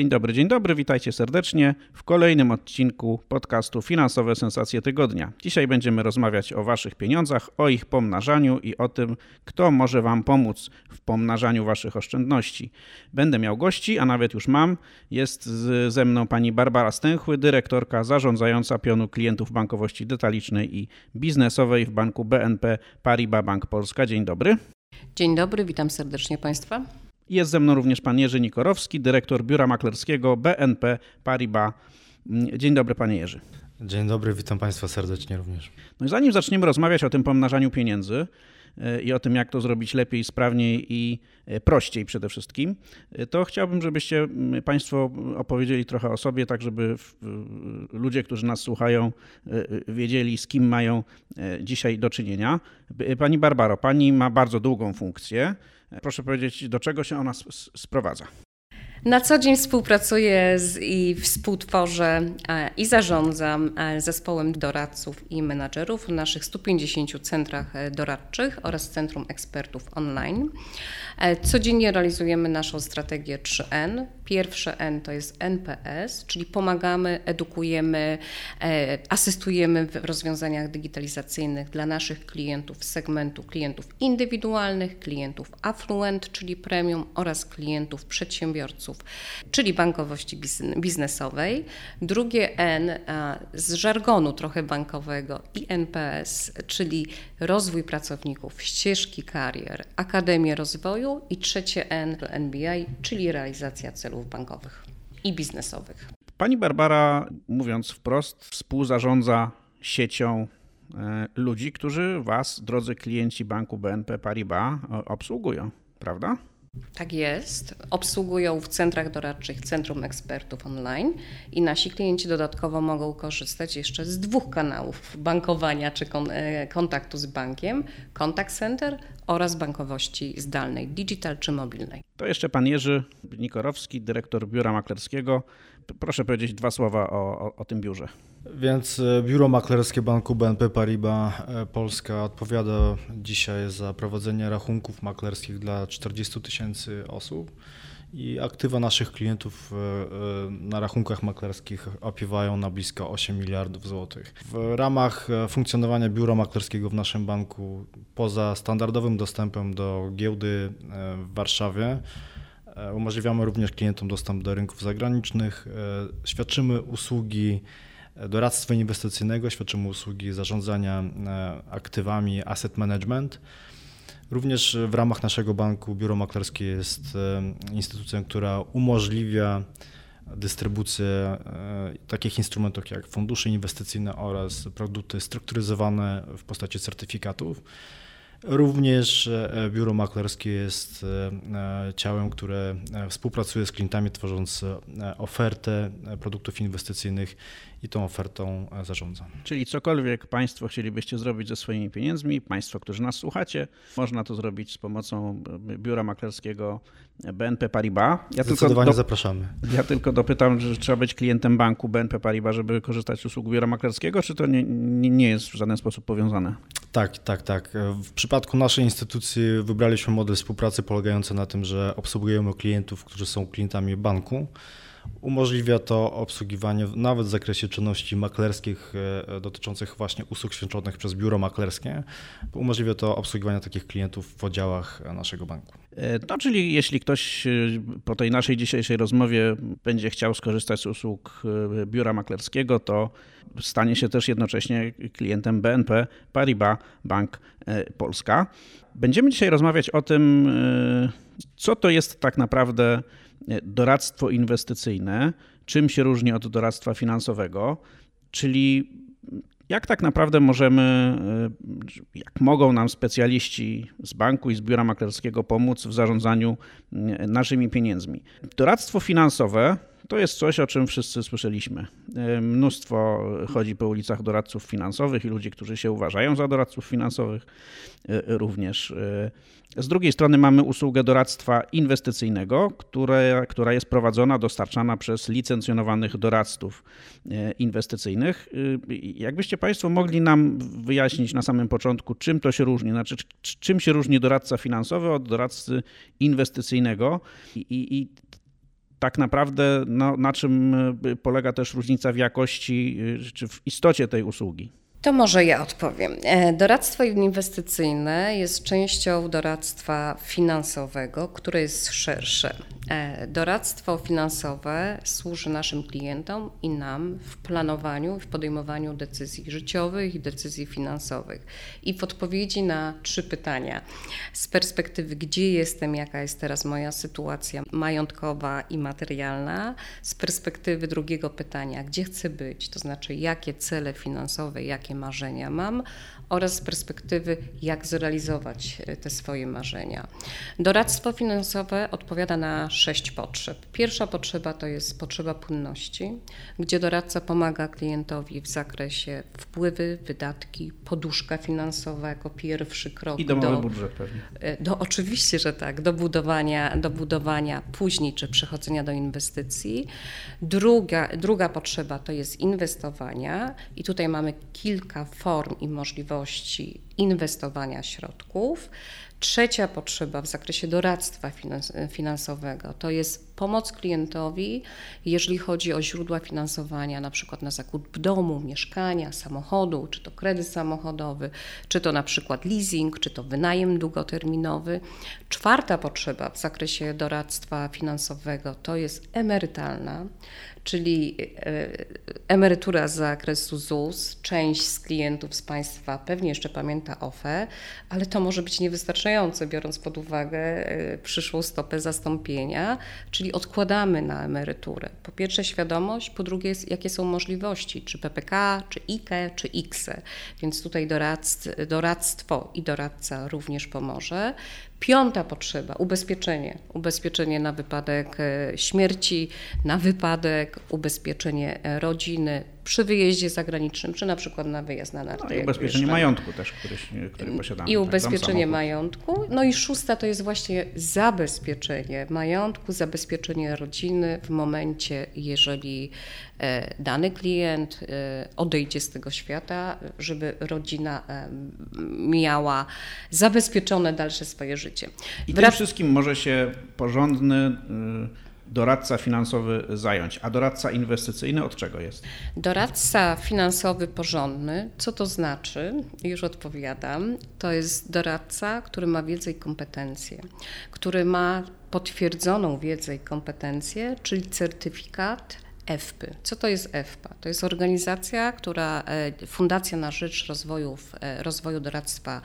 Dzień dobry, dzień dobry, witajcie serdecznie w kolejnym odcinku podcastu Finansowe Sensacje Tygodnia. Dzisiaj będziemy rozmawiać o Waszych pieniądzach, o ich pomnażaniu i o tym, kto może Wam pomóc w pomnażaniu Waszych oszczędności. Będę miał gości, a nawet już mam. Jest ze mną pani Barbara Stęchły, dyrektorka zarządzająca pionu klientów bankowości detalicznej i biznesowej w banku BNP Paribas Bank Polska. Dzień dobry. Dzień dobry, witam serdecznie Państwa. Jest ze mną również pan Jerzy Nikorowski, dyrektor biura maklerskiego BNP Paribas. Dzień dobry, panie Jerzy. Dzień dobry, witam państwa serdecznie również. No i zanim zaczniemy rozmawiać o tym pomnażaniu pieniędzy, e, i o tym, jak to zrobić lepiej, sprawniej i e, prościej przede wszystkim, e, to chciałbym, żebyście Państwo opowiedzieli trochę o sobie, tak żeby ludzie, którzy nas słuchają, wiedzieli, z kim mają dzisiaj do czynienia. Pani Barbaro, Pani ma bardzo długą funkcję. Proszę powiedzieć, do czego się ona sprowadza? Na co dzień współpracuję z, i współtworzę e, i zarządzam e, zespołem doradców i menadżerów w naszych 150 centrach e, doradczych oraz Centrum Ekspertów Online. Codziennie realizujemy naszą strategię 3N. Pierwsze N to jest NPS, czyli pomagamy, edukujemy, asystujemy w rozwiązaniach digitalizacyjnych dla naszych klientów z segmentu klientów indywidualnych, klientów affluent, czyli premium oraz klientów przedsiębiorców czyli bankowości biznesowej. Drugie N z żargonu trochę bankowego i NPS, czyli rozwój pracowników, ścieżki karier, Akademię Rozwoju i trzecie N NBI, czyli realizacja celów bankowych i biznesowych. Pani Barbara, mówiąc wprost, współzarządza siecią e, ludzi, którzy Was, drodzy klienci banku BNP Paribas, obsługują, prawda? Tak jest. Obsługują w centrach doradczych Centrum Ekspertów Online i nasi klienci dodatkowo mogą korzystać jeszcze z dwóch kanałów bankowania czy e, kontaktu z bankiem: Contact Center oraz bankowości zdalnej, digital czy mobilnej. To jeszcze pan Jerzy Nikorowski, dyrektor biura maklerskiego. Proszę powiedzieć dwa słowa o, o, o tym biurze. Więc e, biuro maklerskie banku BNP Paribas e, Polska odpowiada dzisiaj za prowadzenie rachunków maklerskich dla 40 tysięcy osób i aktywa naszych klientów e, na rachunkach maklerskich opiewają na blisko 8 miliardów złotych. W ramach funkcjonowania biura maklerskiego w naszym banku, poza standardowym dostępem do giełdy w Warszawie, umożliwiamy również klientom dostęp do rynków zagranicznych, świadczymy usługi doradztwa inwestycyjnego, świadczymy usługi zarządzania e, aktywami, asset management. Również w ramach naszego banku biuro maklerskie jest e, instytucją, która umożliwia dystrybucję e, takich instrumentów jak fundusze inwestycyjne oraz produkty strukturyzowane w postaci certyfikatów. Również e, biuro maklerskie jest e, ciałem, które e, współpracuje z klientami, tworząc ofertę produktów inwestycyjnych i tą ofertą zarządza. Czyli cokolwiek Państwo chcielibyście zrobić ze swoimi pieniędzmi, Państwo, którzy nas słuchacie, można to zrobić z pomocą biura maklerskiego BNP Paribas. Ja Zdecydowanie do, zapraszamy. Ja tylko dopytam, że trzeba być klientem banku BNP Paribas, żeby korzystać z usług biura maklerskiego, czy to nie, nie jest w żaden sposób powiązane? Tak, tak, tak. W przypadku naszej instytucji wybraliśmy model współpracy polegający na tym, że obsługujemy klientów, którzy są klientami banku. Umożliwia to obsługiwanie nawet w zakresie czynności maklerskich e, dotyczących właśnie usług świadczonych przez biuro maklerskie. Umożliwia to obsługiwanie takich klientów w oddziałach naszego banku. E, no, czyli jeśli ktoś e, po tej naszej dzisiejszej rozmowie będzie chciał skorzystać z usług biura maklerskiego, to stanie się też jednocześnie klientem BNP Paribas Bank Polska. Będziemy dzisiaj rozmawiać o tym, co to jest tak naprawdę doradztwo inwestycyjne, czym się różni od doradztwa finansowego, czyli jak tak naprawdę możemy, e, jak mogą nam specjaliści z banku i z biura maklerskiego pomóc w zarządzaniu e, naszymi pieniędzmi? Doradztwo finansowe to jest coś, o czym wszyscy słyszeliśmy. Mnóstwo chodzi po ulicach doradców finansowych i ludzi, którzy się uważają za doradców finansowych również. Z drugiej strony mamy usługę doradztwa inwestycyjnego, które, która jest prowadzona, dostarczana przez licencjonowanych doradców e, inwestycyjnych. E, jakbyście Państwo mogli nam wyjaśnić na samym początku, czym to się różni, znaczy czym się różni doradca finansowy od doradcy inwestycyjnego i, i tak naprawdę no, na czym polega też różnica w jakości czy w istocie tej usługi? To może ja odpowiem. E, doradztwo inwestycyjne jest częścią doradztwa finansowego, które jest szersze. E, doradztwo finansowe służy naszym klientom i nam w planowaniu w podejmowaniu decyzji życiowych i decyzji finansowych. I w odpowiedzi na trzy pytania z perspektywy, gdzie jestem, jaka jest teraz moja sytuacja majątkowa i materialna, z perspektywy drugiego pytania, gdzie chcę być, to znaczy jakie cele finansowe, jakie marzenia mam, oraz z perspektywy, jak zrealizować e, te swoje marzenia. Doradztwo finansowe odpowiada na sześć potrzeb. Pierwsza potrzeba to jest potrzeba płynności, gdzie doradca pomaga klientowi w zakresie wpływy, wydatki, poduszka finansowa jako pierwszy krok. I domowy do, budżet pewnie. E, do, oczywiście, że tak, do budowania, do budowania później czy przechodzenia do inwestycji. Druga, druga potrzeba to jest inwestowania i tutaj mamy kilka form i możliwości inwestowania środków. Trzecia potrzeba w zakresie doradztwa finansowego to jest pomoc klientowi, jeżeli chodzi o źródła finansowania, na przykład na zakup domu, mieszkania, samochodu, czy to kredyt samochodowy, czy to na przykład leasing, czy to wynajem długoterminowy. Czwarta potrzeba w zakresie doradztwa finansowego to jest emerytalna, czyli e, emerytura z zakresu ZUS. Część z klientów z Państwa pewnie jeszcze pamięta OFE, ale to może być niewystarczające, biorąc pod uwagę e, przyszłą stopę zastąpienia, czyli odkładamy na emeryturę. Po pierwsze świadomość, po drugie jakie są możliwości, czy PPK, czy IKE, czy IKSE, więc tutaj doradztwo i doradca również pomoże. Piąta potrzeba ubezpieczenie. Ubezpieczenie na wypadek e, śmierci, na wypadek ubezpieczenie e, rodziny przy wyjeździe zagranicznym, czy na przykład na wyjazd na narty. No i ubezpieczenie majątku też, który, który posiadamy. I tak, ubezpieczenie tak, majątku. No i szósta to jest właśnie zabezpieczenie majątku, zabezpieczenie rodziny w momencie, jeżeli dany klient odejdzie z tego świata, żeby rodzina miała zabezpieczone dalsze swoje życie. I tym wszystkim może się porządny doradca finansowy zająć. A doradca inwestycyjny od czego jest? Doradca finansowy porządny, co to znaczy? Już odpowiadam. To jest doradca, który ma wiedzę i kompetencje, który ma potwierdzoną wiedzę i kompetencje, czyli certyfikat EFPY. Co to jest EFPA? To jest organizacja, która, e, Fundacja na Rzecz Rozwoju, e, rozwoju Doradztwa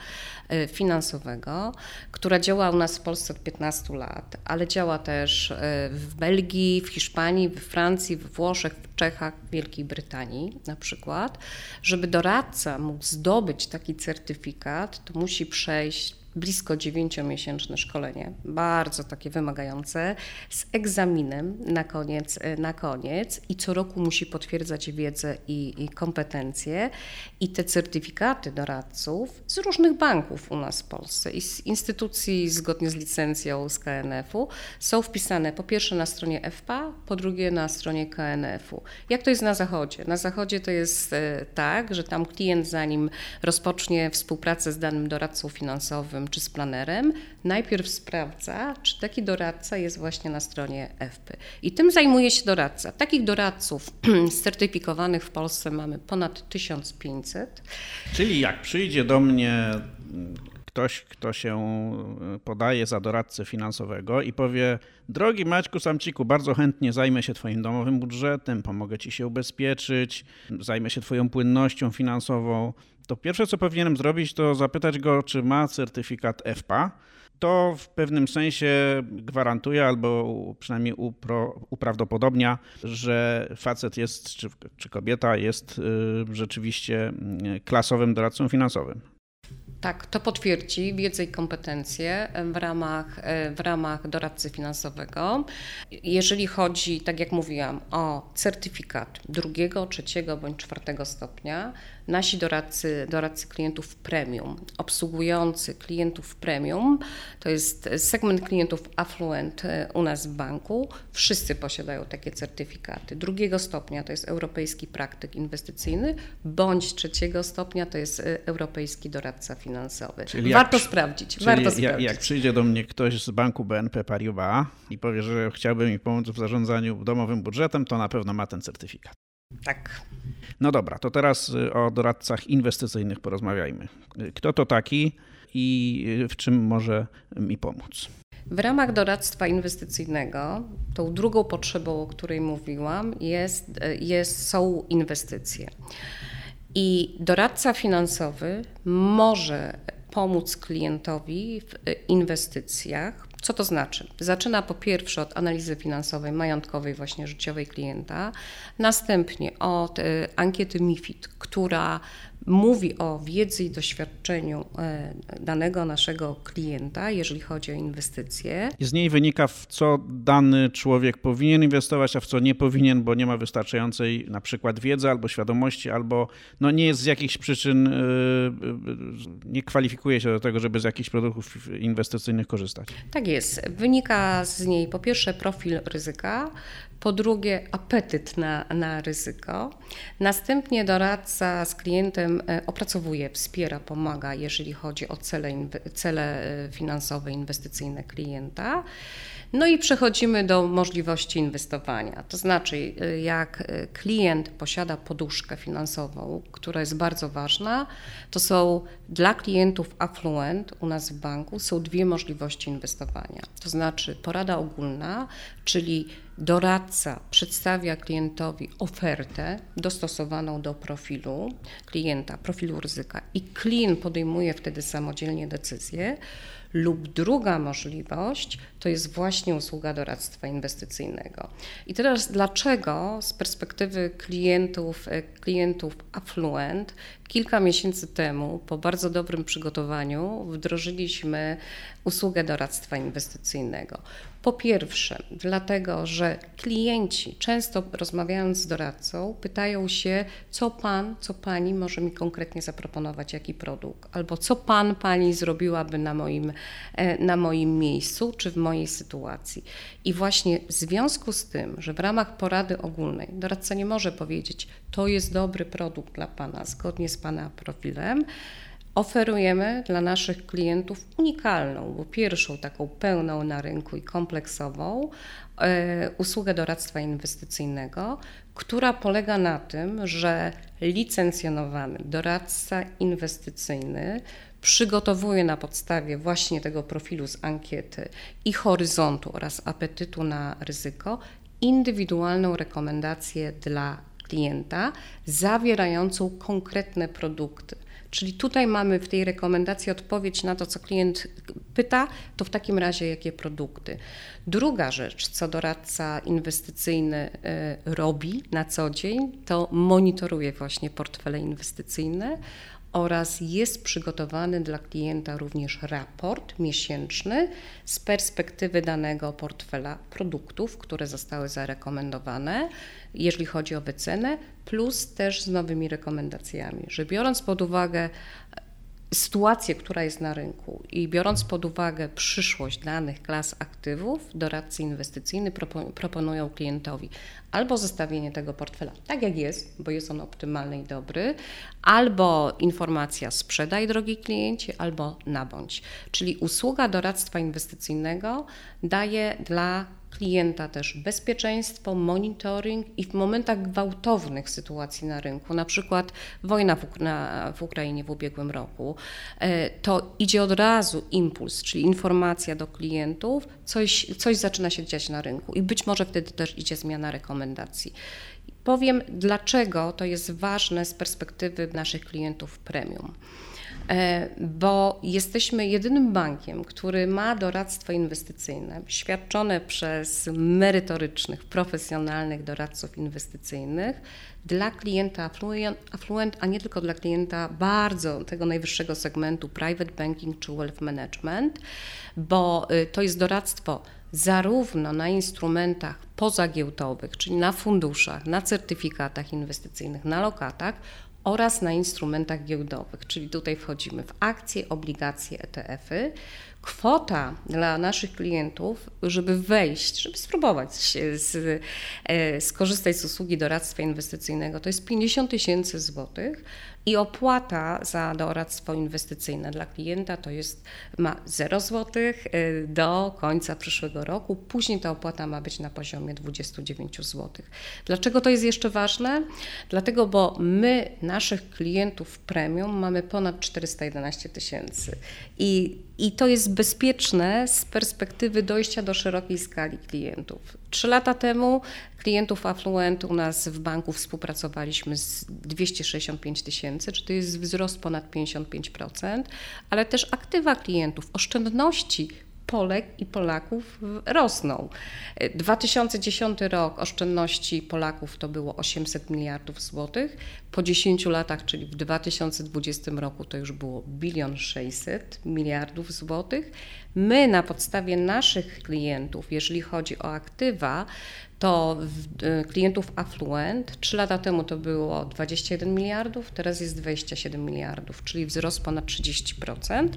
e, Finansowego, która działa u nas w Polsce od 15 lat, ale działa też w Belgii, w Hiszpanii, w Francji, w Włoszech, w Czechach, w Wielkiej Brytanii na przykład. Żeby doradca mógł zdobyć taki certyfikat, to musi przejść blisko dziewięciomiesięczne szkolenie, bardzo takie wymagające, z egzaminem na koniec, e, na koniec i co roku musi potwierdzać wiedzę i, i kompetencje i te certyfikaty doradców z różnych banków u nas w Polsce i z instytucji zgodnie z licencją z KNF-u są wpisane po pierwsze na stronie FPA, po drugie na stronie KNF-u. Jak to jest na zachodzie? Na zachodzie to jest e, tak, że tam klient zanim rozpocznie współpracę z danym doradcą finansowym, czy z planerem, najpierw sprawdza, czy taki doradca jest właśnie na stronie FP. I tym zajmuje się doradca. Takich doradców certyfikowanych w Polsce mamy ponad 1500. Czyli jak przyjdzie do mnie ktoś, kto się podaje za doradcę finansowego i powie: Drogi Maćku Samciku, bardzo chętnie zajmę się Twoim domowym budżetem, pomogę Ci się ubezpieczyć, zajmę się Twoją płynnością finansową. To pierwsze, co powinienem zrobić, to zapytać go, czy ma certyfikat FPA. To w pewnym sensie gwarantuje, albo przynajmniej upro, uprawdopodobnia, że facet jest, czy, czy kobieta jest y, rzeczywiście y, klasowym doradcą finansowym. Tak, to potwierdzi wiedzę i kompetencje w ramach, w ramach doradcy finansowego. Jeżeli chodzi, tak jak mówiłam, o certyfikat drugiego, trzeciego bądź czwartego stopnia, nasi doradcy, doradcy klientów premium, obsługujący klientów premium, to jest segment klientów affluent e, u nas w banku, wszyscy posiadają takie certyfikaty. Drugiego stopnia to jest europejski praktyk inwestycyjny, bądź trzeciego stopnia to jest e, europejski doradca finansowy. Czyli warto jak, sprawdzić. Czyli warto jak, sprawdzić. jak przyjdzie do mnie ktoś z banku BNP Paribas i powie, że chciałby mi pomóc w zarządzaniu domowym budżetem, to na pewno ma ten certyfikat. Tak. No dobra, to teraz y, o doradcach inwestycyjnych porozmawiajmy. Kto to taki i w czym może mi pomóc? W ramach doradztwa inwestycyjnego, tą drugą potrzebą, o której mówiłam, jest, jest, są inwestycje. I doradca finansowy może pomóc klientowi w inwestycjach co to znaczy? Zaczyna po pierwsze od analizy finansowej, majątkowej, właśnie życiowej klienta, następnie od y, ankiety MIFID, która mówi o wiedzy i doświadczeniu e, danego naszego klienta, jeżeli chodzi o inwestycje. I z niej wynika, w co dany człowiek powinien inwestować, a w co nie powinien, bo nie ma wystarczającej na przykład wiedzy albo świadomości, albo no nie jest z jakichś przyczyn, e, e, nie kwalifikuje się do tego, żeby z jakichś produktów inwestycyjnych korzystać. Tak jest. Wynika z niej po pierwsze profil ryzyka, po drugie apetyt na, na ryzyko. Następnie doradca z klientem e, opracowuje, wspiera, pomaga, jeżeli chodzi o cele, cele e, finansowe, inwestycyjne klienta. No i przechodzimy do możliwości inwestowania. To znaczy, jak y, klient posiada poduszkę finansową, która jest bardzo ważna, to są dla klientów affluent u nas w banku są dwie możliwości inwestowania. To znaczy porada ogólna, czyli doradca przedstawia klientowi ofertę dostosowaną do profilu klienta, profilu ryzyka i klient podejmuje wtedy samodzielnie decyzję lub druga możliwość to jest właśnie usługa doradztwa inwestycyjnego. I teraz dlaczego z perspektywy klientów, e, klientów Affluent kilka miesięcy temu po bardzo dobrym przygotowaniu wdrożyliśmy usługę doradztwa inwestycyjnego? Po pierwsze, dlatego, że klienci często rozmawiając z doradcą pytają się, co pan, co pani może mi konkretnie zaproponować, jaki produkt, albo co pan, pani zrobiłaby na moim, e, na moim miejscu czy w mojej sytuacji. I właśnie w związku z tym, że w ramach porady ogólnej doradca nie może powiedzieć, to jest dobry produkt dla pana zgodnie z pana profilem, oferujemy dla naszych klientów unikalną, bo pierwszą taką pełną na rynku i kompleksową e, usługę doradztwa inwestycyjnego, która polega na tym, że licencjonowany doradca inwestycyjny przygotowuje na podstawie właśnie tego profilu z ankiety i horyzontu oraz apetytu na ryzyko indywidualną rekomendację dla klienta zawierającą konkretne produkty Czyli tutaj mamy w tej rekomendacji odpowiedź na to, co klient pyta, to w takim razie jakie produkty. Druga rzecz, co doradca inwestycyjny e, robi na co dzień, to monitoruje właśnie portfele inwestycyjne oraz jest przygotowany dla klienta również raport miesięczny z perspektywy danego portfela produktów, które zostały zarekomendowane, jeżeli chodzi o wycenę, plus też z nowymi rekomendacjami, że biorąc pod uwagę sytuację, która jest na rynku i biorąc pod uwagę przyszłość danych klas aktywów, doradcy inwestycyjni proponują klientowi albo zostawienie tego portfela tak jak jest, bo jest on optymalny i dobry, albo informacja sprzedaj drogi klienci, albo nabądź. Czyli usługa doradztwa inwestycyjnego daje dla klienta też bezpieczeństwo, monitoring i w momentach gwałtownych sytuacji na rynku, na przykład wojna w, na, w Ukrainie w ubiegłym roku, e, to idzie od razu impuls, czyli informacja do klientów, coś, coś zaczyna się dziać na rynku i być może wtedy też idzie zmiana rekomendacji. Powiem, dlaczego to jest ważne z perspektywy naszych klientów premium. E, bo jesteśmy jedynym bankiem, który ma doradztwo inwestycyjne świadczone przez merytorycznych, profesjonalnych doradców inwestycyjnych dla klienta affluent, a nie tylko dla klienta bardzo tego najwyższego segmentu private banking czy wealth management, bo y, to jest doradztwo zarówno na instrumentach pozagiełdowych, czyli na funduszach, na certyfikatach inwestycyjnych, na lokatach oraz na instrumentach giełdowych, czyli tutaj wchodzimy w akcje, obligacje, ETF-y. Kwota dla naszych klientów, żeby wejść, żeby spróbować z, e, skorzystać z usługi doradztwa inwestycyjnego, to jest 50 tysięcy złotych i opłata za doradztwo inwestycyjne dla klienta to jest ma 0 zł y, do końca przyszłego roku. Później ta opłata ma być na poziomie 29 zł. Dlaczego to jest jeszcze ważne? Dlatego, bo my naszych klientów premium mamy ponad 411 tysięcy i, i to jest bezpieczne z perspektywy dojścia do szerokiej skali klientów. Trzy lata temu klientów Affluent u nas w banku współpracowaliśmy z 265 tysięcy, czy to jest wzrost ponad 55%, ale też aktywa klientów, oszczędności Polek i Polaków rosną. 2010 rok oszczędności Polaków to było 800 miliardów złotych. Po 10 latach, czyli w 2020 roku to już było bilion 600 miliardów złotych. My na podstawie naszych klientów, jeżeli chodzi o aktywa, to y, klientów Affluent 3 lata temu to było 21 miliardów, teraz jest 27 miliardów, czyli wzrost ponad 30%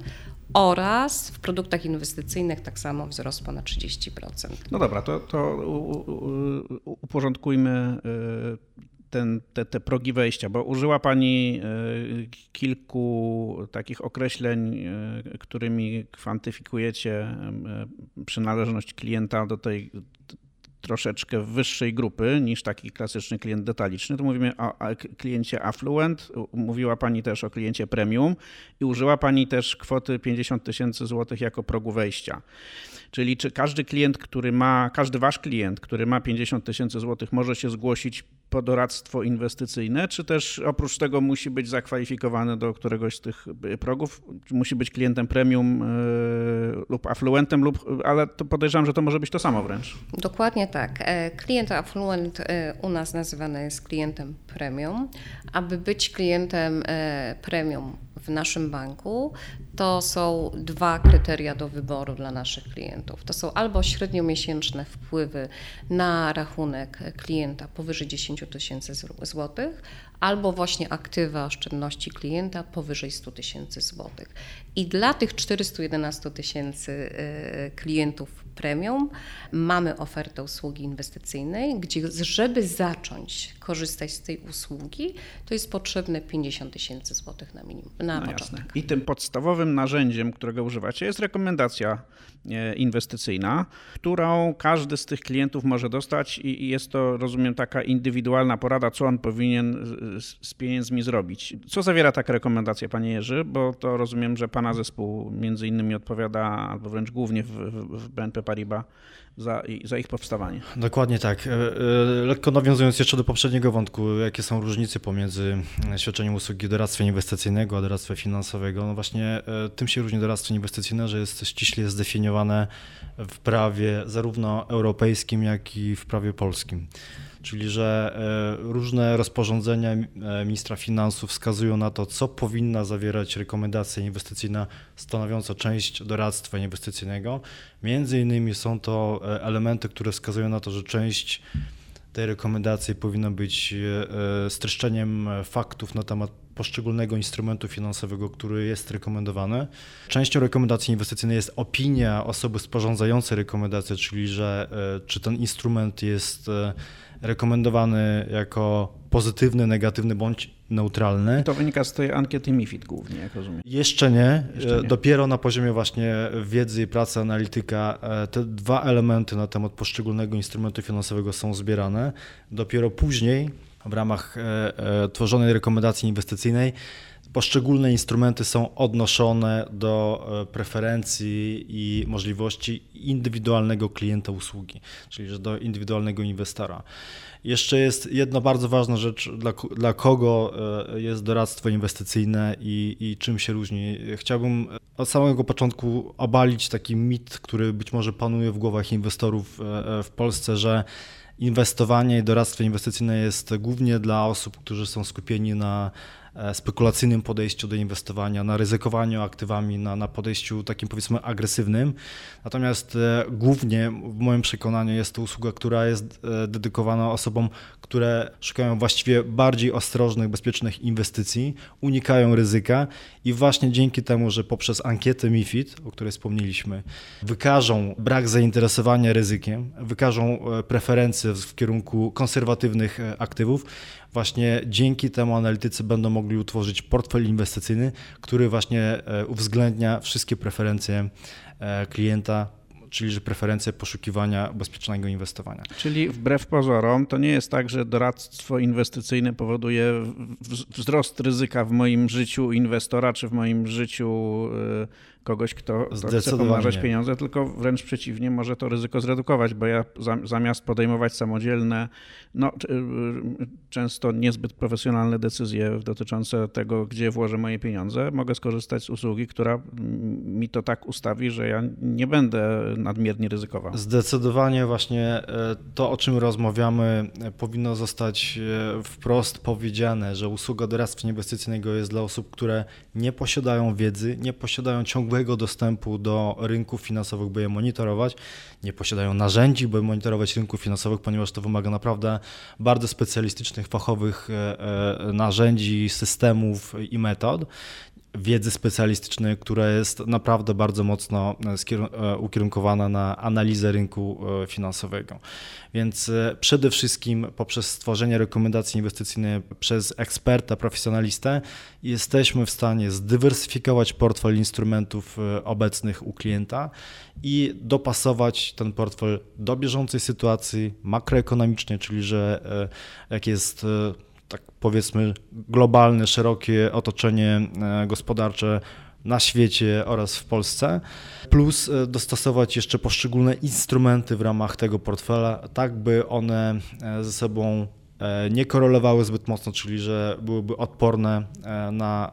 oraz w produktach inwestycyjnych tak samo wzrost ponad 30%. No dobra, to, to uporządkujmy y, ten, te, te progi wejścia, bo użyła Pani y, kilku takich określeń, którymi kwantyfikujecie przynależność klienta do tej troszeczkę wyższej grupy niż taki klasyczny klient detaliczny, to mówimy o kliencie affluent, mówiła Pani też o kliencie premium i użyła Pani też kwoty 50 tysięcy złotych jako progu wejścia. Czyli czy każdy klient, który ma, każdy Wasz klient, który ma 50 tysięcy złotych może się zgłosić po doradztwo inwestycyjne, czy też oprócz tego musi być zakwalifikowany do któregoś z tych progów, musi być klientem premium yy, lub affluentem, lub, ale to podejrzewam, że to może być to samo wręcz. Dokładnie tak. E, klient affluent e, u nas nazywany jest klientem premium. Aby być klientem e, premium w naszym banku, to są dwa kryteria do wyboru dla naszych klientów. To są albo średniomiesięczne wpływy na rachunek klienta powyżej 10 tysięcy złotych, albo właśnie aktywa oszczędności klienta powyżej 100 tysięcy złotych. I dla tych 411 tysięcy klientów premium. Mamy ofertę usługi inwestycyjnej, gdzie żeby zacząć korzystać z tej usługi, to jest potrzebne 50 tysięcy złotych na minimum, na no początek. Jasne. I tym podstawowym narzędziem, którego używacie jest rekomendacja e, inwestycyjna, którą każdy z tych klientów może dostać i jest to, rozumiem, taka indywidualna porada, co on powinien z pieniędzmi zrobić. Co zawiera taka rekomendacja, panie Jerzy? Bo to rozumiem, że pana zespół między innymi odpowiada, albo wręcz głównie w, w, w BNP Paribas za, za, ich powstawanie. Dokładnie tak. E, e, lekko nawiązując jeszcze do poprzedniego wątku, jakie są różnice pomiędzy świadczeniem usługi doradztwa inwestycyjnego a doradztwa finansowego. No właśnie e, tym się różni doradztwo inwestycyjne, że jest ściśle zdefiniowane w prawie zarówno europejskim, jak i w prawie polskim czyli że e, różne rozporządzenia e, ministra finansów wskazują na to, co powinna zawierać rekomendacja inwestycyjna stanowiąca część doradztwa inwestycyjnego. Między innymi są to e, elementy, które wskazują na to, że część tej rekomendacji powinna być streszczeniem faktów na temat poszczególnego instrumentu finansowego, który jest rekomendowany. Częścią rekomendacji inwestycyjnej jest opinia osoby sporządzającej rekomendację, czyli że czy ten instrument jest rekomendowany jako pozytywny, negatywny bądź neutralny. To wynika z tej ankiety MIFID głównie, jak rozumiem. Jeszcze nie. Jeszcze nie. Dopiero na poziomie właśnie wiedzy i pracy analityka e, te dwa elementy na temat poszczególnego instrumentu finansowego są zbierane. Dopiero później w ramach tworzonej rekomendacji inwestycyjnej poszczególne instrumenty są odnoszone do preferencji i możliwości indywidualnego klienta usługi, czyli do indywidualnego inwestora. Jeszcze jest jedna bardzo ważna rzecz, dla, dla kogo e, jest doradztwo inwestycyjne i, i czym się różni. Chciałbym od samego początku obalić taki mit, który być może panuje w głowach inwestorów e, e, w Polsce, że inwestowanie i doradztwo inwestycyjne jest głównie dla osób, którzy są skupieni na E, spekulacyjnym podejściu do inwestowania, na ryzykowaniu aktywami, na, na podejściu takim powiedzmy agresywnym. Natomiast e, głównie w moim przekonaniu jest to usługa, która jest e, dedykowana osobom, które szukają właściwie bardziej ostrożnych, bezpiecznych inwestycji, unikają ryzyka i właśnie dzięki temu, że poprzez ankietę MIFID, o której wspomnieliśmy, wykażą brak zainteresowania ryzykiem, wykażą preferencje w kierunku konserwatywnych aktywów, właśnie dzięki temu analitycy będą mogli utworzyć portfel inwestycyjny, który właśnie e, uwzględnia wszystkie preferencje e, klienta, czyli że preferencje poszukiwania bezpiecznego inwestowania. Czyli wbrew pozorom to nie jest tak, że doradztwo inwestycyjne powoduje wzrost ryzyka w moim życiu inwestora czy w moim życiu e, kogoś, kto, kto chce pomnażać pieniądze, tylko wręcz przeciwnie, może to ryzyko zredukować, bo ja zamiast podejmować samodzielne, no, często niezbyt profesjonalne decyzje dotyczące tego, gdzie włożę moje pieniądze, mogę skorzystać z usługi, która mi to tak ustawi, że ja nie będę nadmiernie ryzykował. Zdecydowanie właśnie e, to, o czym rozmawiamy, e, powinno zostać e, wprost powiedziane, że usługa doradztwa inwestycyjnego jest dla osób, które nie posiadają wiedzy, nie posiadają ciągłego ciągłego dostępu do rynków finansowych, by je monitorować, nie posiadają narzędzi, by monitorować rynków finansowych, ponieważ to wymaga naprawdę bardzo specjalistycznych, fachowych e, e, narzędzi, systemów i metod wiedzy specjalistycznej, która jest naprawdę bardzo mocno e, ukierunkowana na analizę rynku finansowego. Więc przede wszystkim poprzez stworzenie rekomendacji inwestycyjnej przez eksperta, profesjonalistę, jesteśmy w stanie zdywersyfikować portfel instrumentów obecnych u klienta i dopasować ten portfel do bieżącej sytuacji makroekonomicznej, czyli że e, jak jest e, tak powiedzmy globalne, szerokie otoczenie e, gospodarcze na świecie oraz w Polsce, plus dostosować jeszcze poszczególne instrumenty w ramach tego portfela, tak by one ze sobą E, nie korelowały zbyt mocno, czyli że byłyby odporne e, na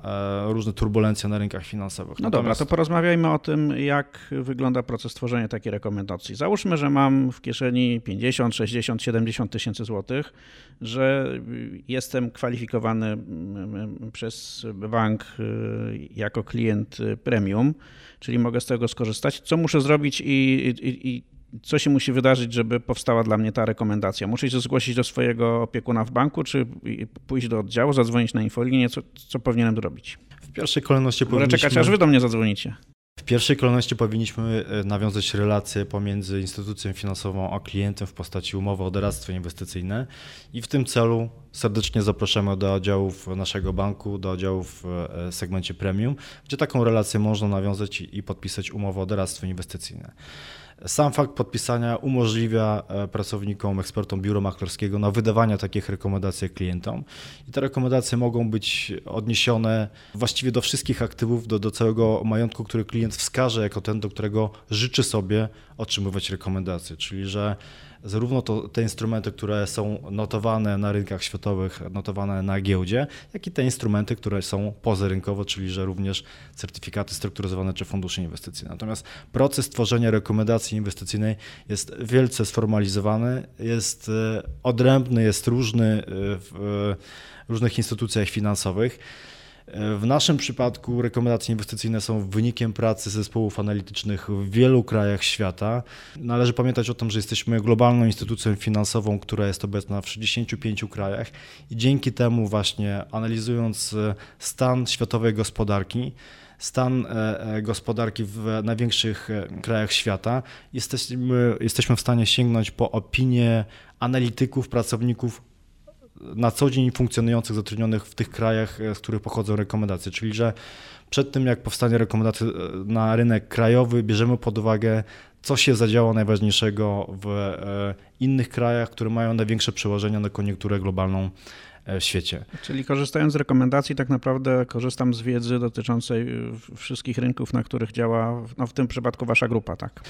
e, różne turbulencje na rynkach finansowych. No Natomiast... dobra, to porozmawiajmy o tym, jak wygląda proces tworzenia takiej rekomendacji. Załóżmy, że mam w kieszeni 50, 60, 70 tysięcy złotych, że jestem kwalifikowany przez bank jako klient premium, czyli mogę z tego skorzystać. Co muszę zrobić i, i, i co się musi wydarzyć, żeby powstała dla mnie ta rekomendacja? Muszę się zgłosić do swojego opiekuna w banku, czy pójść do oddziału, zadzwonić na infolinię? Co, co powinienem zrobić? W pierwszej kolejności powinniśmy... czekać, aż wy do mnie zadzwonicie. W pierwszej kolejności powinniśmy e, nawiązać relacje pomiędzy instytucją finansową a klientem w postaci umowy o doradztwo inwestycyjne i w tym celu serdecznie zapraszamy do oddziałów naszego banku, do oddziałów w e, segmencie premium, gdzie taką relację można nawiązać i podpisać umowę o doradztwo inwestycyjne. Sam fakt podpisania umożliwia e, pracownikom, ekspertom biura maklerskiego na wydawanie takich rekomendacji klientom. I te rekomendacje mogą być odniesione właściwie do wszystkich aktywów, do, do całego majątku, który klient wskaże jako ten, do którego życzy sobie otrzymywać rekomendacje. Czyli, że zarówno to, te instrumenty, które są notowane na rynkach światowych, notowane na giełdzie, jak i te instrumenty, które są pozarynkowo, czyli że również certyfikaty strukturyzowane czy fundusze inwestycyjne. Natomiast proces tworzenia rekomendacji inwestycyjnej jest wielce sformalizowany, jest e, odrębny, jest różny e, w e, różnych instytucjach finansowych. W naszym przypadku rekomendacje inwestycyjne są wynikiem pracy zespołów analitycznych w wielu krajach świata. Należy pamiętać o tym, że jesteśmy globalną instytucją finansową, która jest obecna w 65 krajach i dzięki temu właśnie analizując stan światowej gospodarki, stan e, e, gospodarki w największych e, krajach świata, jesteśmy, jesteśmy w stanie sięgnąć po opinie analityków, pracowników na co dzień funkcjonujących, zatrudnionych w tych krajach, e, z których pochodzą rekomendacje. Czyli, że przed tym jak powstanie rekomendacja e, na rynek krajowy, bierzemy pod uwagę co się zadziało najważniejszego w e, innych krajach, które mają największe przełożenie na koniunkturę globalną w świecie. Czyli korzystając z rekomendacji, tak naprawdę korzystam z wiedzy dotyczącej wszystkich rynków, na których działa, no w tym przypadku wasza grupa, tak?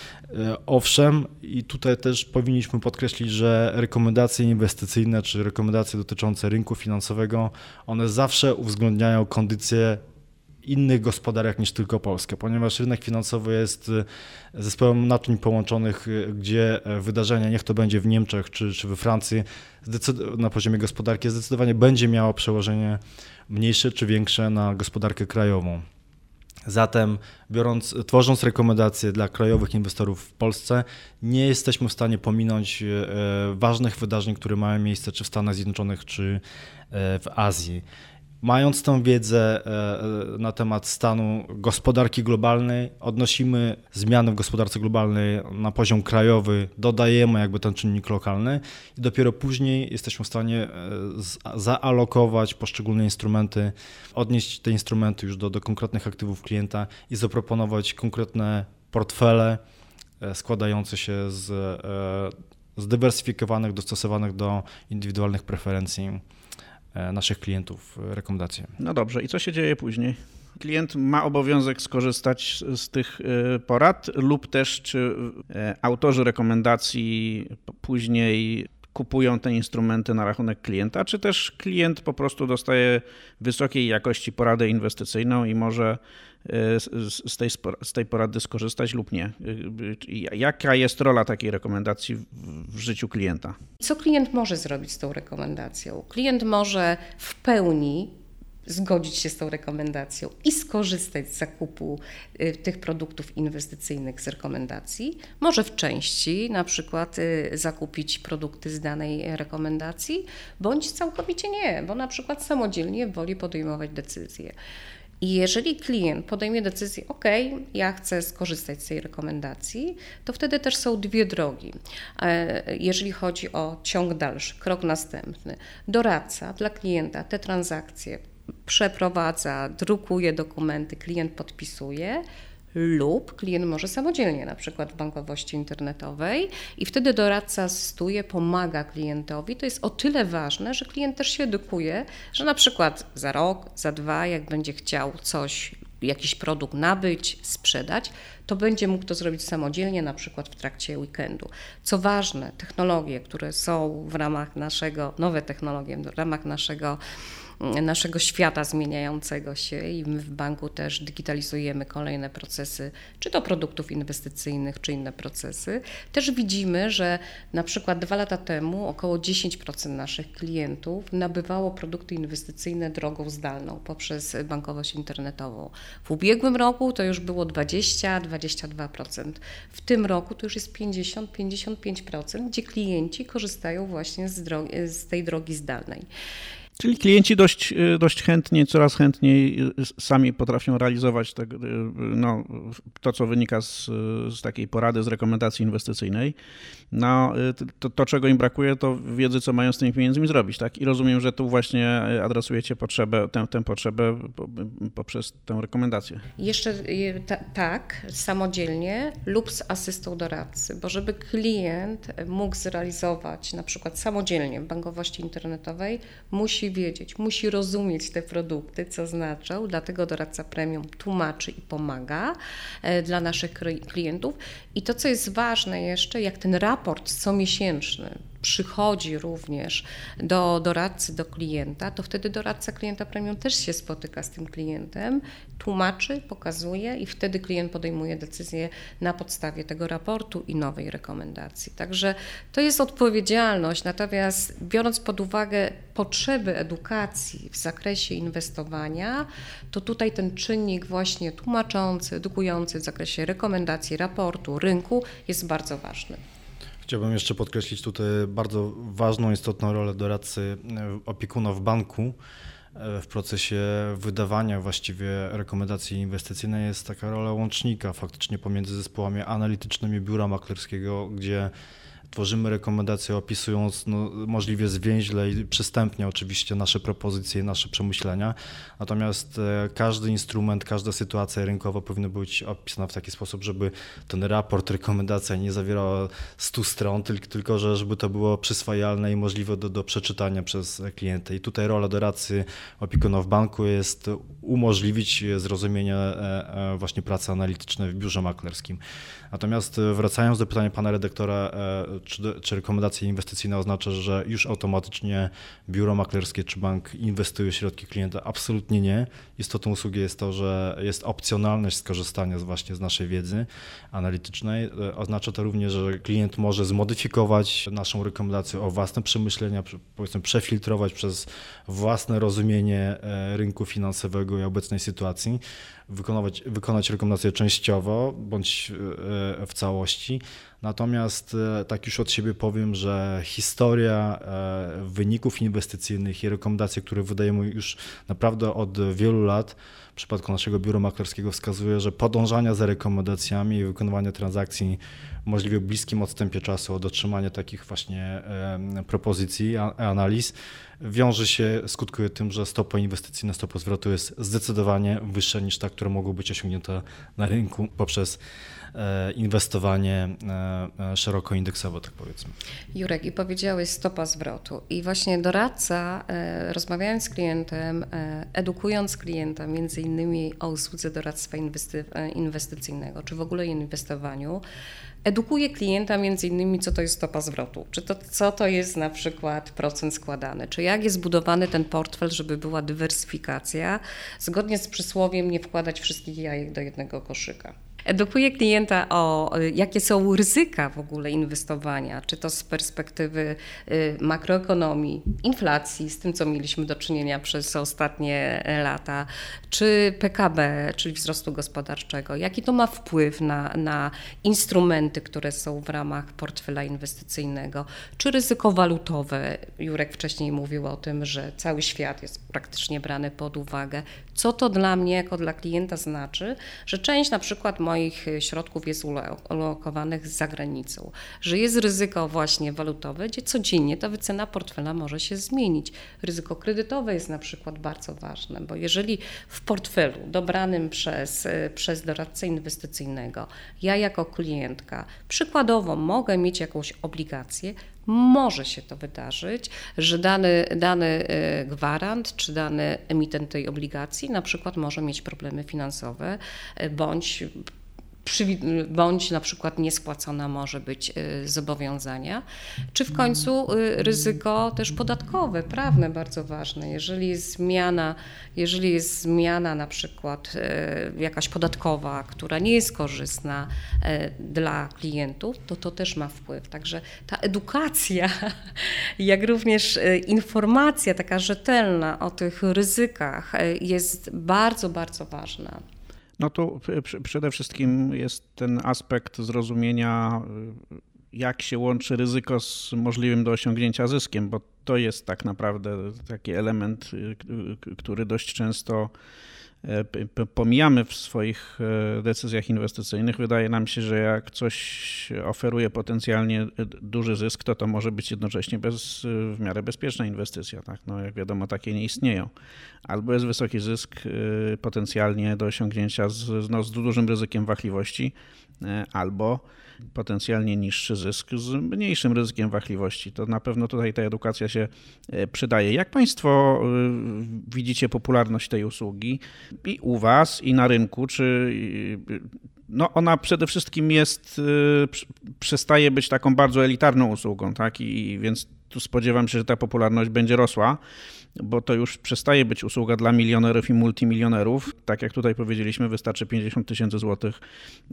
Owszem, i tutaj też powinniśmy podkreślić, że rekomendacje inwestycyjne czy rekomendacje dotyczące rynku finansowego, one zawsze uwzględniają kondycję innych gospodarek niż tylko Polska, ponieważ rynek finansowy jest e, zespołem naczyń połączonych, e, gdzie e, wydarzenia, niech to będzie w Niemczech czy, czy we Francji, na poziomie gospodarki zdecydowanie będzie miało przełożenie mniejsze czy większe na gospodarkę krajową. Zatem, biorąc, tworząc rekomendacje dla krajowych inwestorów w Polsce, nie jesteśmy w stanie pominąć ważnych wydarzeń, które mają miejsce czy w Stanach Zjednoczonych, czy w Azji. Mając tą wiedzę e, e, na temat stanu gospodarki globalnej, odnosimy zmiany w gospodarce globalnej na poziom krajowy, dodajemy jakby ten czynnik lokalny i dopiero później jesteśmy w stanie e, zaalokować poszczególne instrumenty, odnieść te instrumenty już do, do konkretnych aktywów klienta i zaproponować konkretne portfele składające się z zdywersyfikowanych, dostosowanych do indywidualnych preferencji naszych klientów e, rekomendacje. No dobrze, i co się dzieje później? Klient ma obowiązek skorzystać z tych e, porad, lub też czy autorzy rekomendacji później kupują te instrumenty na rachunek klienta, czy też klient po prostu dostaje wysokiej jakości poradę inwestycyjną i może z tej, z tej porady skorzystać lub nie. Jaka jest rola takiej rekomendacji w życiu klienta? Co klient może zrobić z tą rekomendacją? Klient może w pełni zgodzić się z tą rekomendacją i skorzystać z zakupu y, tych produktów inwestycyjnych z rekomendacji. Może w części na przykład y, zakupić produkty z danej rekomendacji, bądź całkowicie nie, bo na przykład samodzielnie woli podejmować decyzje. I jeżeli klient podejmie decyzję, OK, ja chcę skorzystać z tej rekomendacji, to wtedy też są dwie drogi. E, jeżeli chodzi o ciąg dalszy, krok następny, doradca dla klienta te transakcje przeprowadza, drukuje dokumenty, klient podpisuje, lub klient może samodzielnie, na przykład w bankowości internetowej, i wtedy doradca asystuje, pomaga klientowi. To jest o tyle ważne, że klient też się edukuje, że na przykład za rok, za dwa, jak będzie chciał coś jakiś produkt nabyć, sprzedać, to będzie mógł to zrobić samodzielnie, na przykład w trakcie weekendu. Co ważne, technologie, które są w ramach naszego, nowe technologie w ramach naszego naszego świata zmieniającego się i my w banku też digitalizujemy kolejne procesy, czy to produktów inwestycyjnych, czy inne procesy. Też widzimy, że na przykład dwa lata temu około 10% naszych klientów nabywało produkty inwestycyjne drogą zdalną poprzez bankowość internetową. W ubiegłym roku to już było 20-22%. W tym roku to już jest 50-55%, gdzie klienci korzystają właśnie z, drogi, z tej drogi zdalnej. Czyli klienci dość, y, dość chętnie, coraz chętniej y, sami potrafią realizować te, y, no, to, co wynika z, z takiej porady, z rekomendacji inwestycyjnej. No, to, to, czego im brakuje, to wiedzy, co mają z tymi pieniędzmi zrobić. Tak? I rozumiem, że tu właśnie adresujecie potrzebę, tę, tę potrzebę poprzez tę rekomendację. Jeszcze ta, tak, samodzielnie lub z asystą doradcy, bo żeby klient mógł zrealizować na przykład samodzielnie bankowości internetowej, musi musi wiedzieć, musi rozumieć te produkty, co znaczą, dlatego doradca premium tłumaczy i pomaga e, dla naszych klientów. I to, co jest ważne jeszcze, jak ten raport comiesięczny przychodzi również do doradcy, do klienta, to wtedy doradca klienta premium też się spotyka z tym klientem, tłumaczy, pokazuje i wtedy klient podejmuje decyzję na podstawie tego raportu i nowej rekomendacji. Także to jest odpowiedzialność, natomiast biorąc pod uwagę potrzeby edukacji w zakresie inwestowania, to tutaj ten czynnik właśnie tłumaczący, edukujący w zakresie rekomendacji, raportu, rynku jest bardzo ważny. Chciałbym jeszcze podkreślić tutaj bardzo ważną, istotną rolę doradcy e, opiekuna w banku. E, w procesie wydawania właściwie rekomendacji inwestycyjnej jest taka rola łącznika faktycznie pomiędzy zespołami analitycznymi biura maklerskiego, gdzie tworzymy rekomendacje opisując no, możliwie zwięźle i przystępnie oczywiście nasze propozycje, nasze przemyślenia. Natomiast e, każdy instrument, każda sytuacja rynkowa powinna być opisana w taki sposób, żeby ten raport, rekomendacja nie zawierała 100 stron, tylko, tylko że żeby to było przyswajalne i możliwe do, do przeczytania przez klienta. I tutaj rola doradcy opiekuna w banku jest umożliwić zrozumienie e, e, właśnie pracy analitycznej w biurze maklerskim. Natomiast wracając do pytania pana redaktora, czy, czy rekomendacje inwestycyjne oznacza, że już automatycznie biuro maklerskie czy bank inwestuje środki klienta? Absolutnie nie. Istotą usługi jest to, że jest opcjonalność skorzystania właśnie z naszej wiedzy analitycznej. Oznacza to również, że klient może zmodyfikować naszą rekomendację o własne przemyślenia, powiedzmy przefiltrować przez własne rozumienie e, rynku finansowego i obecnej sytuacji wykonać, wykonać rekomendację częściowo bądź e, w całości. Natomiast e, tak już od siebie powiem, że historia e, wyników inwestycyjnych i rekomendacje, które wydajemy już naprawdę od wielu lat, przypadku naszego biura maklerskiego wskazuje, że podążania za rekomendacjami i wykonywanie transakcji możliwie bliskim odstępie czasu od otrzymania takich właśnie propozycji, analiz, wiąże się, skutkuje tym, że stopa inwestycyjna, stopa zwrotu jest zdecydowanie wyższa niż ta, która mogła być osiągnięta na rynku poprzez inwestowanie e, e, szeroko indeksowo, tak powiedzmy. Jurek, i powiedziałeś stopa zwrotu. I właśnie doradca, rozmawiając z klientem, edukując klienta między innymi o usłudze doradztwa inwestycyjnego, czy w ogóle inwestowaniu, edukuje klienta między innymi, co to jest stopa zwrotu, czy to, co to jest na przykład procent składany, czy jak jest budowany ten portfel, żeby była dywersyfikacja, zgodnie z przysłowiem nie wkładać wszystkich jajek do jednego koszyka. Edukuje klienta o jakie są ryzyka w ogóle inwestowania, czy to z perspektywy y, makroekonomii, inflacji, z tym co mieliśmy do czynienia przez ostatnie lata, czy PKB, czyli wzrostu gospodarczego, jaki to ma wpływ na, na instrumenty, które są w ramach portfela inwestycyjnego, czy ryzyko walutowe. Jurek wcześniej mówił o tym, że cały świat jest praktycznie brany pod uwagę. Co to dla mnie, jako dla klienta znaczy, że część na przykład moich moich środków jest ulokowanych za granicą, że jest ryzyko właśnie walutowe, gdzie codziennie ta wycena portfela może się zmienić. Ryzyko kredytowe jest na przykład bardzo ważne, bo jeżeli w portfelu dobranym przez, przez doradcę inwestycyjnego ja jako klientka przykładowo mogę mieć jakąś obligację, może się to wydarzyć, że dany, dany e, gwarant czy dany emitent tej obligacji na przykład może mieć problemy finansowe e, bądź na przykład niespłacona może być y, zobowiązania, czy w końcu y, ryzyko też podatkowe, prawne bardzo ważne. Jeżeli jest zmiana, jeżeli jest zmiana na przykład y, jakaś podatkowa, która nie jest korzystna dla klientów, to to też ma wpływ. Także ta edukacja, jak również informacja taka rzetelna o tych ryzykach jest bardzo, bardzo ważna. No tu przede wszystkim jest ten aspekt zrozumienia, y, jak się łączy ryzyko z możliwym do osiągnięcia zyskiem, bo to jest tak naprawdę taki element, y, który dość często pomijamy w swoich e, decyzjach inwestycyjnych. Wydaje nam się, że jak coś oferuje potencjalnie e, duży zysk, to to może być jednocześnie bez, w miarę bezpieczna inwestycja. Tak? No, jak wiadomo, takie nie istnieją. Albo jest wysoki zysk potencjalnie do osiągnięcia z, no, z dużym ryzykiem wahliwości, albo potencjalnie niższy zysk z mniejszym ryzykiem wahliwości. To na pewno tutaj ta edukacja się e, przydaje. Jak Państwo e, widzicie popularność tej usługi i u Was, i na rynku? Czy no ona przede wszystkim jest, e, przestaje być taką bardzo elitarną usługą, tak? I więc tu spodziewam się, że ta popularność będzie rosła bo to już przestaje być usługa dla milionerów i multimilionerów. Tak jak tutaj powiedzieliśmy, wystarczy 50 tysięcy złotych,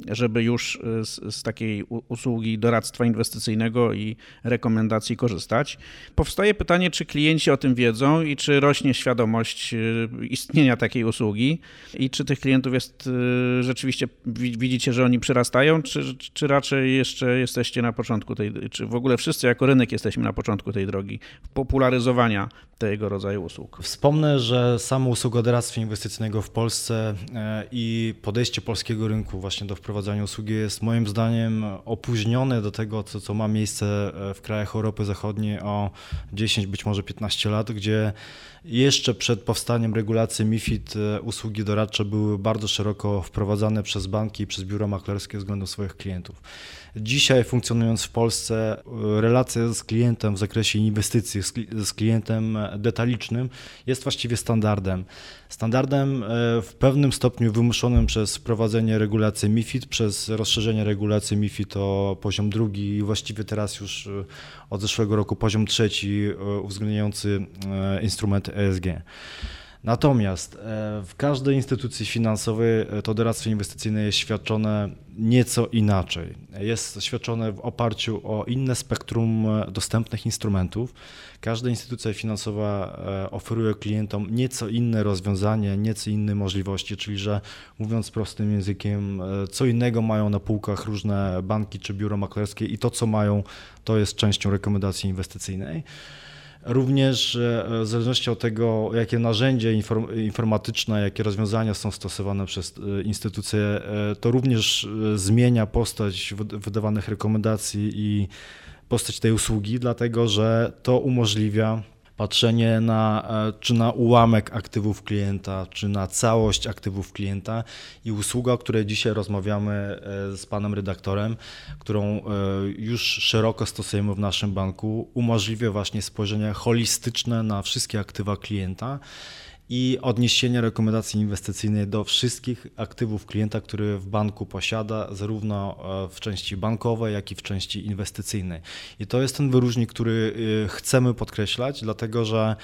żeby już y, z, z, takiej usługi doradztwa inwestycyjnego i rekomendacji korzystać. Powstaje pytanie, czy klienci o tym wiedzą i czy rośnie świadomość y, istnienia takiej usługi i czy tych klientów jest y, rzeczywiście, widzicie, że oni przyrastają, czy, czy raczej jeszcze jesteście na początku tej, czy w ogóle wszyscy jako rynek jesteśmy na początku tej drogi popularyzowania tego rodzaju usług. Wspomnę, że sama usługa doradztwa inwestycyjnego w Polsce e, i podejście polskiego rynku właśnie do wprowadzania usługi jest moim zdaniem opóźnione do tego, co, co ma miejsce w krajach Europy Zachodniej o 10, być może 15 lat, gdzie jeszcze przed powstaniem regulacji MIFID e, usługi doradcze były bardzo szeroko wprowadzane przez banki i przez biura maklerskie względem swoich klientów. Dzisiaj funkcjonując w Polsce, e, relacja z klientem w zakresie inwestycji, z klientem detalicznym jest właściwie standardem. Standardem e, w pewnym stopniu wymuszonym przez wprowadzenie regulacji MIFID, przez rozszerzenie regulacji MIFID o poziom drugi i właściwie teraz już od zeszłego roku poziom trzeci uwzględniający instrument ESG. Natomiast e, w każdej instytucji finansowej e, to doradztwo inwestycyjne jest świadczone nieco inaczej. Jest świadczone w oparciu o inne spektrum e, dostępnych instrumentów. Każda instytucja finansowa oferuje klientom nieco inne rozwiązania, nieco inne możliwości, czyli że mówiąc prostym językiem, co innego mają na półkach różne banki czy biuro maklerskie i to, co mają, to jest częścią rekomendacji inwestycyjnej. Również e, w zależności od tego, jakie narzędzie informatyczne, jakie rozwiązania są stosowane przez e, instytucje, e, to również zmienia postać wydawanych rekomendacji i postać tej usługi, dlatego że to umożliwia patrzenie na, e, czy na ułamek aktywów klienta, czy na całość aktywów klienta. I usługa, o której dzisiaj rozmawiamy e, z panem redaktorem, którą e, już szeroko stosujemy w naszym banku, umożliwia właśnie spojrzenie holistyczne na wszystkie aktywa klienta i odniesienie rekomendacji inwestycyjnej do wszystkich aktywów klienta, który w banku posiada, zarówno e, w części bankowej, jak i w części inwestycyjnej. I to jest ten wyróżnik, który e, chcemy podkreślać, dlatego że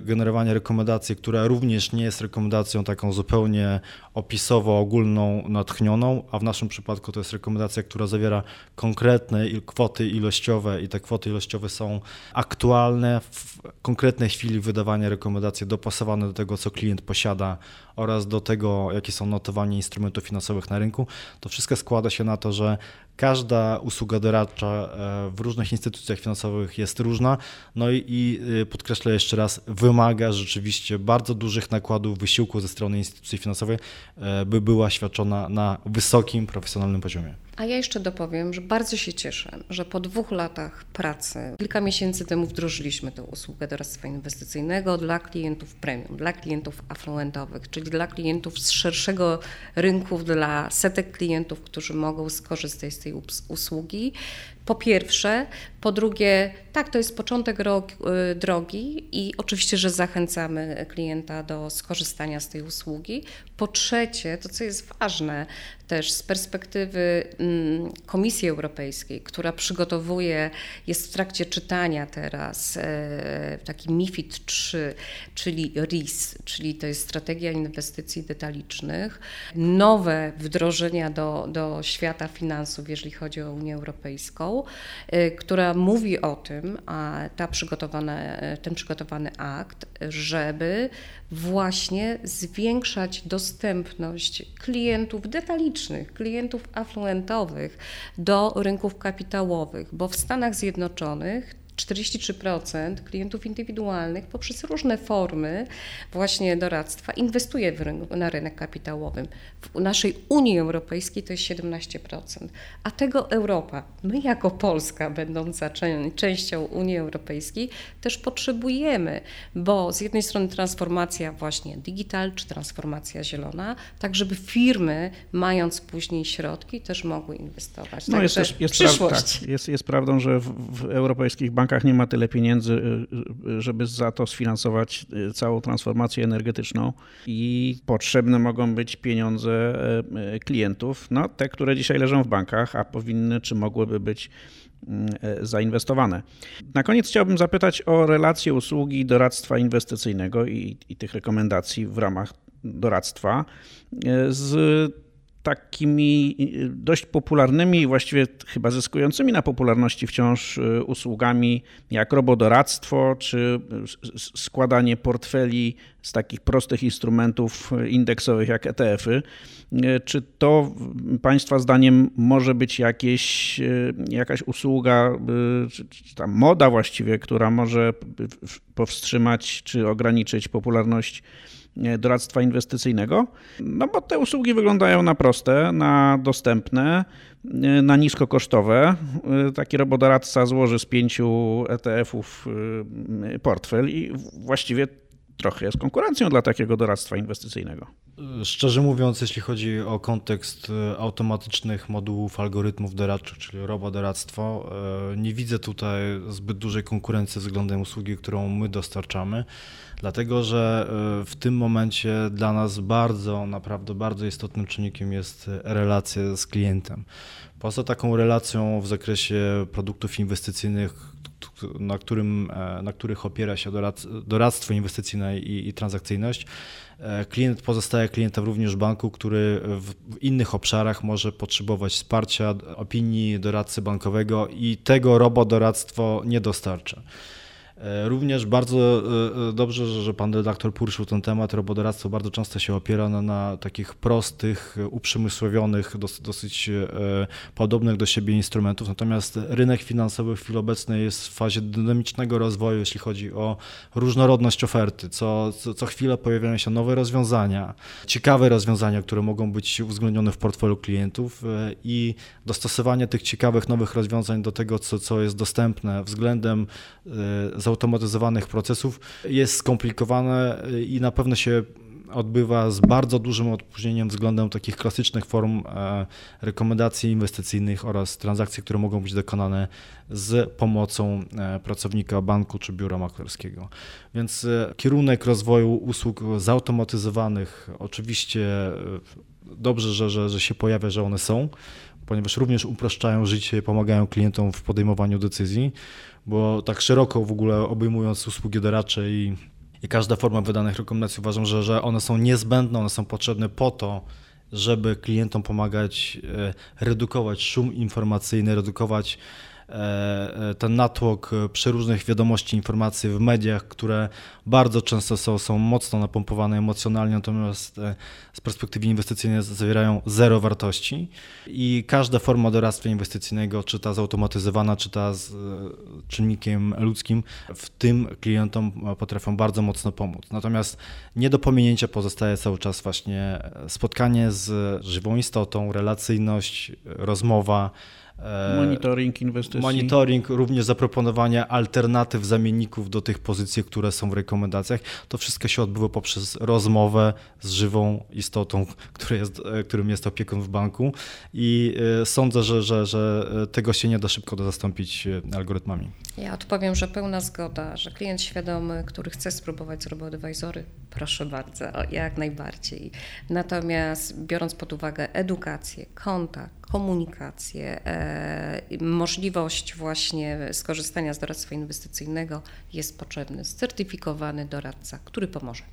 generowanie rekomendacji, która również nie jest rekomendacją taką zupełnie opisowo ogólną, natchnioną, a w naszym przypadku to jest rekomendacja, która zawiera konkretne kwoty ilościowe i te kwoty ilościowe są aktualne w konkretnej chwili wydawania rekomendacji dopasowane do tego, co klient posiada oraz do tego, jakie są notowania instrumentów finansowych na rynku. To wszystko składa się na to, że Każda usługa doradcza e, w różnych instytucjach finansowych jest różna, no i, i y, podkreślę jeszcze raz, wymaga rzeczywiście bardzo dużych nakładów wysiłku ze strony instytucji finansowej, e, by była świadczona na wysokim, profesjonalnym poziomie. A ja jeszcze dopowiem, że bardzo się cieszę, że po dwóch latach pracy, kilka miesięcy temu wdrożyliśmy tę usługę doradztwa inwestycyjnego dla klientów premium, dla klientów afluentowych, czyli dla klientów z szerszego rynku, dla setek klientów, którzy mogą skorzystać z tej usługi. Po pierwsze, po drugie, tak, to jest początek y, drogi i oczywiście, że zachęcamy klienta do skorzystania z tej usługi. Po trzecie, to co jest ważne też z perspektywy mm, Komisji Europejskiej, która przygotowuje, jest w trakcie czytania teraz e, taki MIFID 3, czyli RIS, czyli to jest strategia inwestycji detalicznych, nowe wdrożenia do, do świata finansów, jeżeli chodzi o Unię Europejską, e, która mówi o tym, a ta przygotowana, ten przygotowany akt, żeby właśnie zwiększać dostępność klientów detalicznych, klientów afluentowych do rynków kapitałowych, bo w Stanach Zjednoczonych 43% klientów indywidualnych poprzez różne formy właśnie doradztwa inwestuje rynku, na rynek kapitałowy. W naszej Unii Europejskiej to jest 17%, a tego Europa, my jako Polska, będąca częścią Unii Europejskiej, też potrzebujemy, bo z jednej strony transformacja właśnie digital czy transformacja zielona, tak żeby firmy, mając później środki, też mogły inwestować. No jest, też, jest, przyszłość. tak, jest, jest prawdą, że w, w europejskich bankach bankach nie ma tyle pieniędzy, y, y, żeby za to sfinansować y, całą transformację energetyczną i potrzebne mogą być pieniądze klientów, no te, które dzisiaj leżą w bankach, a powinny czy mogłyby być zainwestowane. Na koniec chciałbym zapytać o relację usługi doradztwa inwestycyjnego i, i tych rekomendacji w ramach doradztwa z takimi dość popularnymi właściwie chyba zyskującymi na popularności wciąż y, usługami jak robodoradztwo czy składanie portfeli z takich prostych instrumentów indeksowych jak ETF-y. Y, czy to Państwa zdaniem może być jakieś, y, jakaś usługa, czy, czy moda właściwie, która może powstrzymać czy ograniczyć popularność doradztwa inwestycyjnego, no bo te usługi wyglądają na proste, na dostępne, e, na niskokosztowe. E, taki robodoradca złoży z pięciu ETF-ów portfel i właściwie trochę jest konkurencją dla takiego doradztwa inwestycyjnego. Szczerze mówiąc, jeśli chodzi o kontekst automatycznych modułów algorytmów doradczych, czyli robodoradztwo, nie widzę tutaj zbyt dużej konkurencji względem usługi, którą my dostarczamy dlatego że e, w tym momencie dla nas bardzo, naprawdę bardzo istotnym czynnikiem jest relacja z klientem. Poza taką relacją w zakresie produktów inwestycyjnych, na, którym, e, na których opiera się doradztwo inwestycyjne i, i transakcyjność, e, klient pozostaje klientem również banku, który w innych obszarach może potrzebować wsparcia, opinii doradcy bankowego i tego robodoradztwo nie dostarcza. E, również bardzo e, e, dobrze, że pan redaktor poruszył ten temat. Robodoradztwo bardzo często się opiera na, na takich prostych, uprzemysłowionych, dosyć, dosyć podobnych do siebie instrumentów. Natomiast rynek finansowy w chwili obecnej jest w fazie dynamicznego rozwoju, jeśli chodzi o różnorodność oferty. Co, co, co chwilę pojawiają się nowe rozwiązania, ciekawe rozwiązania, które mogą być uwzględnione w portfelu klientów i dostosowanie tych ciekawych nowych rozwiązań do tego, co, co jest dostępne względem zautomatyzowanych procesów jest skomplikowane i na pewno się odbywa z bardzo dużym opóźnieniem względem takich klasycznych form e, rekomendacji inwestycyjnych oraz transakcji, które mogą być dokonane z pomocą e, pracownika banku czy biura maklerskiego. Więc e, kierunek rozwoju usług zautomatyzowanych oczywiście dobrze, że, że, że się pojawia, że one są, ponieważ również upraszczają życie, pomagają klientom w podejmowaniu decyzji bo tak szeroko w ogóle obejmując usługi doradcze i, i każda forma wydanych rekomendacji uważam, że, że one są niezbędne, one są potrzebne po to, żeby klientom pomagać e, redukować szum informacyjny, redukować ten natłok e, przeróżnych wiadomości, informacji w mediach, które bardzo często są, są mocno napompowane emocjonalnie, natomiast z perspektywy inwestycyjnej zawierają zero wartości i każda forma doradztwa inwestycyjnego, czy ta zautomatyzowana, czy ta z czynnikiem ludzkim, w tym klientom potrafią bardzo mocno pomóc. Natomiast nie do pominięcia pozostaje cały czas właśnie spotkanie z żywą istotą, relacyjność, rozmowa, E, monitoring inwestycji. Monitoring, również zaproponowanie alternatyw, zamienników do tych pozycji, które są w rekomendacjach. To wszystko się odbywa poprzez rozmowę z żywą istotą, który jest, e, którym jest opiekun w banku i e, sądzę, że, że, że tego się nie da szybko zastąpić algorytmami. Ja odpowiem, że pełna zgoda, że klient świadomy, który chce spróbować z RoboAdvisory, proszę bardzo, jak najbardziej. Natomiast biorąc pod uwagę edukację, kontakt, komunikację, e, możliwość właśnie skorzystania z doradztwa inwestycyjnego jest potrzebny certyfikowany doradca, który pomoże.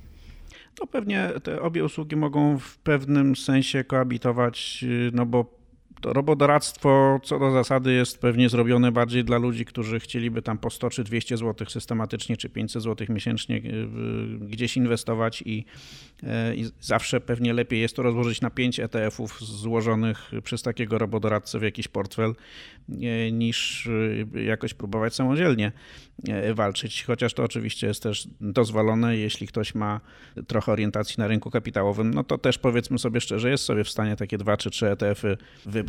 No pewnie te obie usługi mogą w pewnym sensie koabitować, no bo to robodoradztwo co do zasady jest pewnie zrobione bardziej dla ludzi, którzy chcieliby tam po 100 czy 200 zł systematycznie, czy 500 zł miesięcznie e, gdzieś inwestować i, e, i zawsze pewnie lepiej jest to rozłożyć na 5 ETF-ów złożonych przez takiego robodoradcę w jakiś portfel, e, niż jakoś próbować samodzielnie walczyć, chociaż to oczywiście jest też dozwolone, jeśli ktoś ma trochę orientacji na rynku kapitałowym, no to też powiedzmy sobie szczerze, jest sobie w stanie takie dwa czy trzy ETF-y wybrać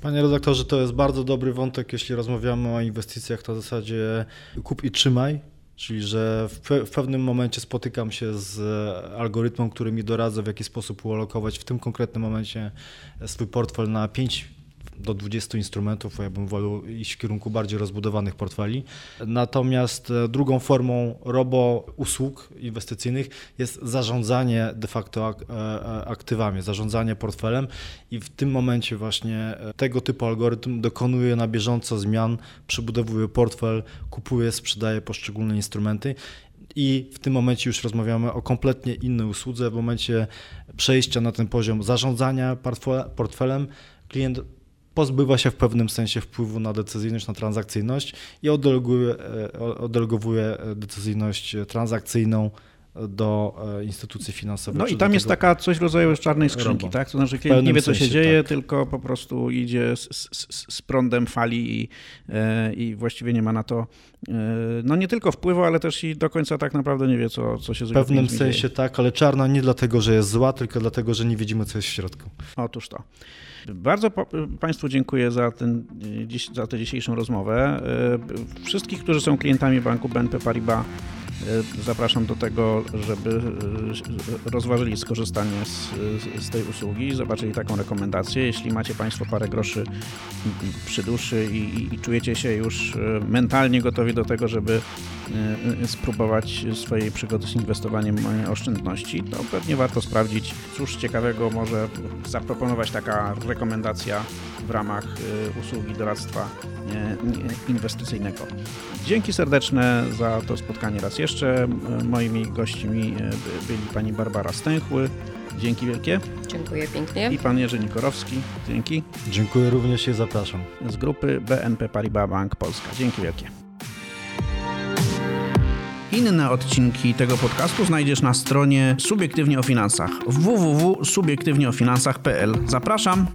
Panie redaktorze, to jest bardzo dobry wątek, jeśli rozmawiamy o inwestycjach, to w zasadzie kup i trzymaj. Czyli, że w, pe w, pewnym momencie spotykam się z algorytmem, który mi doradza, w jaki sposób ulokować w tym konkretnym momencie swój portfel na 5 do 20 instrumentów, ja bym wolał iść w kierunku bardziej rozbudowanych portfeli. Natomiast e, drugą formą robo usług inwestycyjnych jest zarządzanie de facto e, e, aktywami, zarządzanie portfelem i w tym momencie właśnie tego typu algorytm dokonuje na bieżąco zmian, przebudowuje portfel, kupuje, sprzedaje poszczególne instrumenty I w tym momencie już rozmawiamy o kompletnie innej usłudze. W momencie przejścia na ten poziom zarządzania portfelem, klient pozbywa się w pewnym sensie wpływu na decyzyjność, na transakcyjność i oddeleguje, e, oddelegowuje decyzyjność transakcyjną do e, instytucji finansowych. No i tam jest taka coś w rodzaju czarnej skrzynki, robo. tak? To znaczy klient nie wie, co się dzieje, tak. tylko po prostu idzie z, z, z prądem fali i, e, i właściwie nie ma na to no nie tylko wpływu, ale też i do końca tak naprawdę nie wie, co, co się z W pewnym sensie dzieje. tak, ale czarna nie dlatego, że jest zła, tylko dlatego, że nie widzimy, co jest w środku. Otóż to. Bardzo Państwu dziękuję za, ten, za tę dzisiejszą rozmowę. E, wszystkich, którzy są klientami banku BNP Paribas, e, zapraszam do tego, żeby e, rozważyli skorzystanie z, z tej usługi, zobaczyli taką rekomendację. Jeśli macie Państwo parę groszy przy duszy i, i czujecie się już mentalnie gotowi do tego, żeby spróbować swojej przygody z inwestowaniem oszczędności, to pewnie warto sprawdzić, cóż ciekawego może zaproponować taka rekomendacja w ramach usługi doradztwa inwestycyjnego. Dzięki serdeczne za to spotkanie raz jeszcze. Moimi gośćmi byli pani Barbara Stęchły. Dzięki wielkie. Dziękuję pięknie. I pan Jerzy Nikorowski. Dzięki. Dziękuję również i zapraszam. Z grupy BNP Paribas Bank Polska. Dzięki wielkie. Inne odcinki tego podcastu znajdziesz na stronie Subiektywnie o Finansach www.subiektywnieofinansach.pl. Zapraszam!